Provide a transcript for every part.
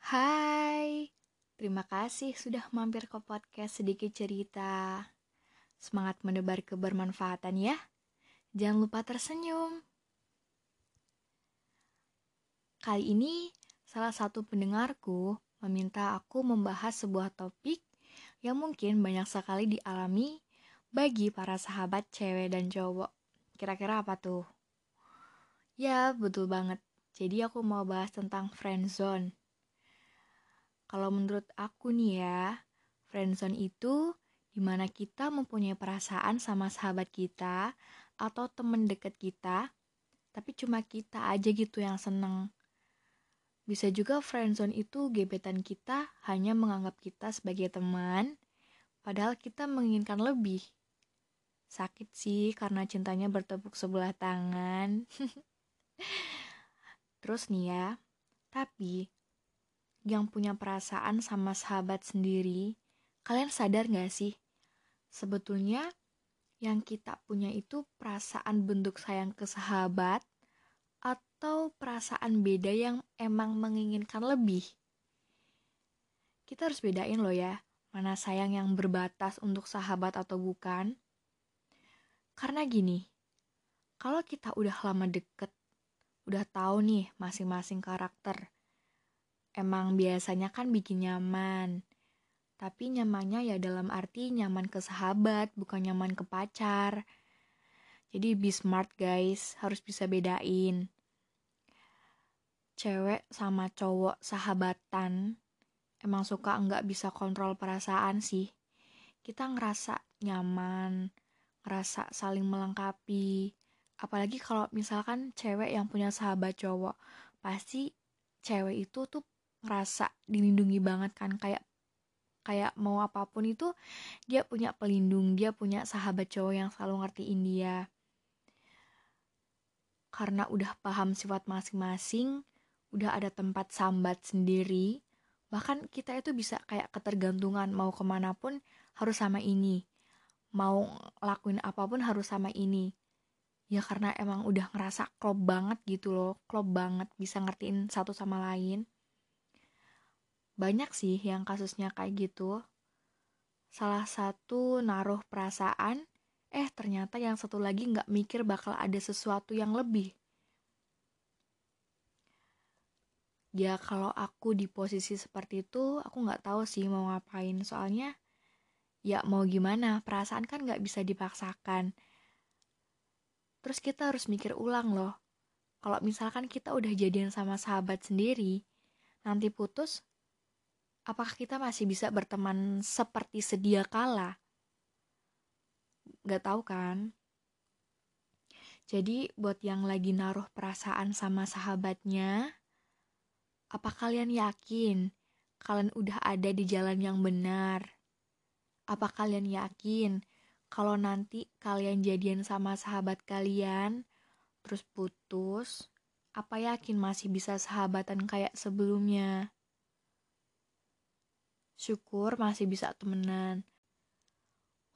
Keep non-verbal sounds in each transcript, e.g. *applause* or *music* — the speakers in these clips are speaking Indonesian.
Hai, terima kasih sudah mampir ke podcast sedikit cerita. Semangat menebar kebermanfaatan ya. Jangan lupa tersenyum. Kali ini, salah satu pendengarku meminta aku membahas sebuah topik yang mungkin banyak sekali dialami bagi para sahabat cewek dan cowok. Kira-kira apa tuh? Ya, betul banget. Jadi aku mau bahas tentang friendzone. Kalau menurut aku nih ya, friendzone itu di mana kita mempunyai perasaan sama sahabat kita atau temen deket kita, tapi cuma kita aja gitu yang seneng. Bisa juga friendzone itu gebetan kita hanya menganggap kita sebagai teman, padahal kita menginginkan lebih. Sakit sih karena cintanya bertepuk sebelah tangan. *laughs* Terus nih ya, tapi yang punya perasaan sama sahabat sendiri, kalian sadar gak sih? Sebetulnya yang kita punya itu perasaan bentuk sayang ke sahabat atau perasaan beda yang emang menginginkan lebih. Kita harus bedain loh ya, mana sayang yang berbatas untuk sahabat atau bukan. Karena gini, kalau kita udah lama deket, udah tahu nih masing-masing karakter, emang biasanya kan bikin nyaman. Tapi nyamannya ya dalam arti nyaman ke sahabat, bukan nyaman ke pacar. Jadi be smart guys, harus bisa bedain cewek sama cowok sahabatan emang suka nggak bisa kontrol perasaan sih kita ngerasa nyaman ngerasa saling melengkapi apalagi kalau misalkan cewek yang punya sahabat cowok pasti cewek itu tuh ngerasa dilindungi banget kan kayak kayak mau apa pun itu dia punya pelindung dia punya sahabat cowok yang selalu ngertiin dia karena udah paham sifat masing-masing udah ada tempat sambat sendiri, bahkan kita itu bisa kayak ketergantungan mau ke mana pun harus sama ini. Mau lakuin apa pun harus sama ini. Ya karena emang udah ngerasa klop banget gitu loh, klop banget bisa ngertiin satu sama lain. Banyak sih yang kasusnya kayak gitu. Salah satu naruh perasaan, eh ternyata yang satu lagi nggak mikir bakal ada sesuatu yang lebih ya kalau aku di posisi seperti itu aku nggak tahu sih mau ngapain soalnya ya mau gimana perasaan kan nggak bisa dipaksakan terus kita harus mikir ulang loh. Kalau misalkan kita udah jadian sama sahabat sendiri nanti putus apakah kita masih bisa berteman seperti sedia kala? Nggak tahu kan? Jadi buat yang lagi naruh perasaan sama sahabatnya apa kalian yakin kalian udah ada di jalan yang benar? Apa kalian yakin kalau nanti kalian jadian sama sahabat kalian, terus putus, apa yakin masih bisa sahabatan kayak sebelumnya? Syukur masih bisa temenan.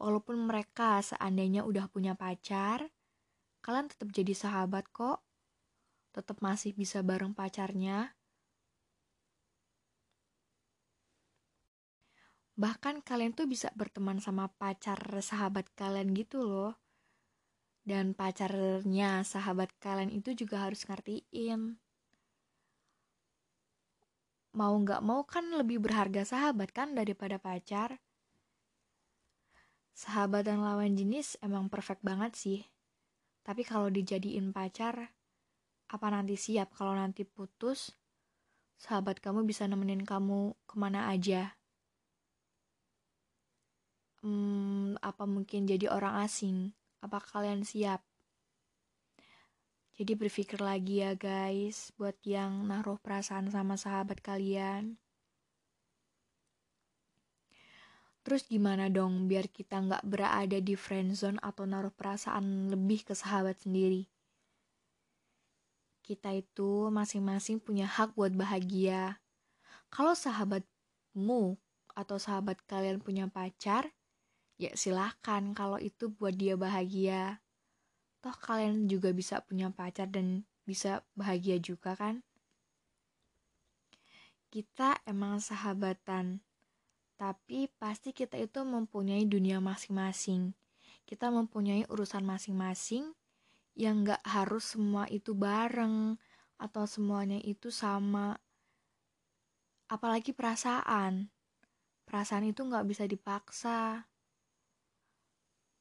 Walaupun mereka seandainya udah punya pacar, kalian tetap jadi sahabat kok. Tetap masih bisa bareng pacarnya, bahkan kalian tuh bisa berteman sama pacar sahabat kalian gitu loh. Dan pacarnya sahabat kalian itu juga harus ngertiin. Mau nggak mau kan lebih berharga sahabat kan daripada pacar. Sahabat dan lawan jenis emang perfect banget sih. Tapi kalau dijadiin pacar apa nanti siap? Kalau nanti putus sahabat kamu bisa nemenin kamu ke mana aja hmm, apa mungkin jadi orang asing? Apa kalian siap? Jadi berpikir lagi ya guys, buat yang naruh perasaan sama sahabat kalian. Terus gimana dong biar kita nggak berada di friendzone atau naruh perasaan lebih ke sahabat sendiri? Kita itu masing-masing punya hak buat bahagia. Kalau sahabatmu atau sahabat kalian punya pacar, ya silahkan kalau itu buat dia bahagia. Toh kalian juga bisa punya pacar dan bisa bahagia juga kan? Kita emang sahabatan, tapi pasti kita itu mempunyai dunia masing-masing. Kita mempunyai urusan masing-masing yang gak harus semua itu bareng atau semuanya itu sama. Apalagi perasaan. Perasaan itu gak bisa dipaksa.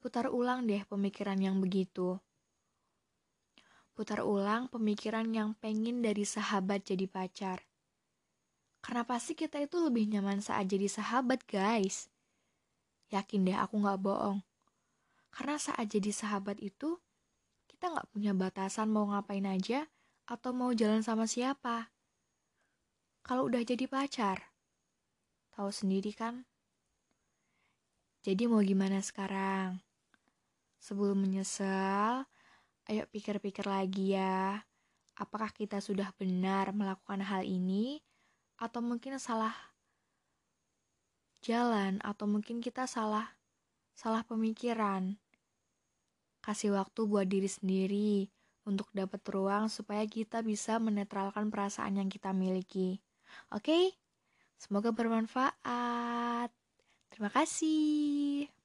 Putar ulang deh pemikiran yang begitu. Putar ulang pemikiran yang pengen dari sahabat jadi pacar. Karena pasti kita itu lebih nyaman saat jadi sahabat, guys. Yakin deh aku gak bohong. Karena saat jadi sahabat itu, kita nggak punya batasan mau ngapain aja atau mau jalan sama siapa. Kalau udah jadi pacar, tahu sendiri kan? Jadi mau gimana sekarang? Sebelum menyesal, ayo pikir-pikir lagi ya. Apakah kita sudah benar melakukan hal ini atau mungkin salah jalan atau mungkin kita salah salah pemikiran? kasih waktu buat diri sendiri untuk dapat ruang supaya kita bisa menetralkan perasaan yang kita miliki. Oke? Okay? Semoga bermanfaat. Terima kasih.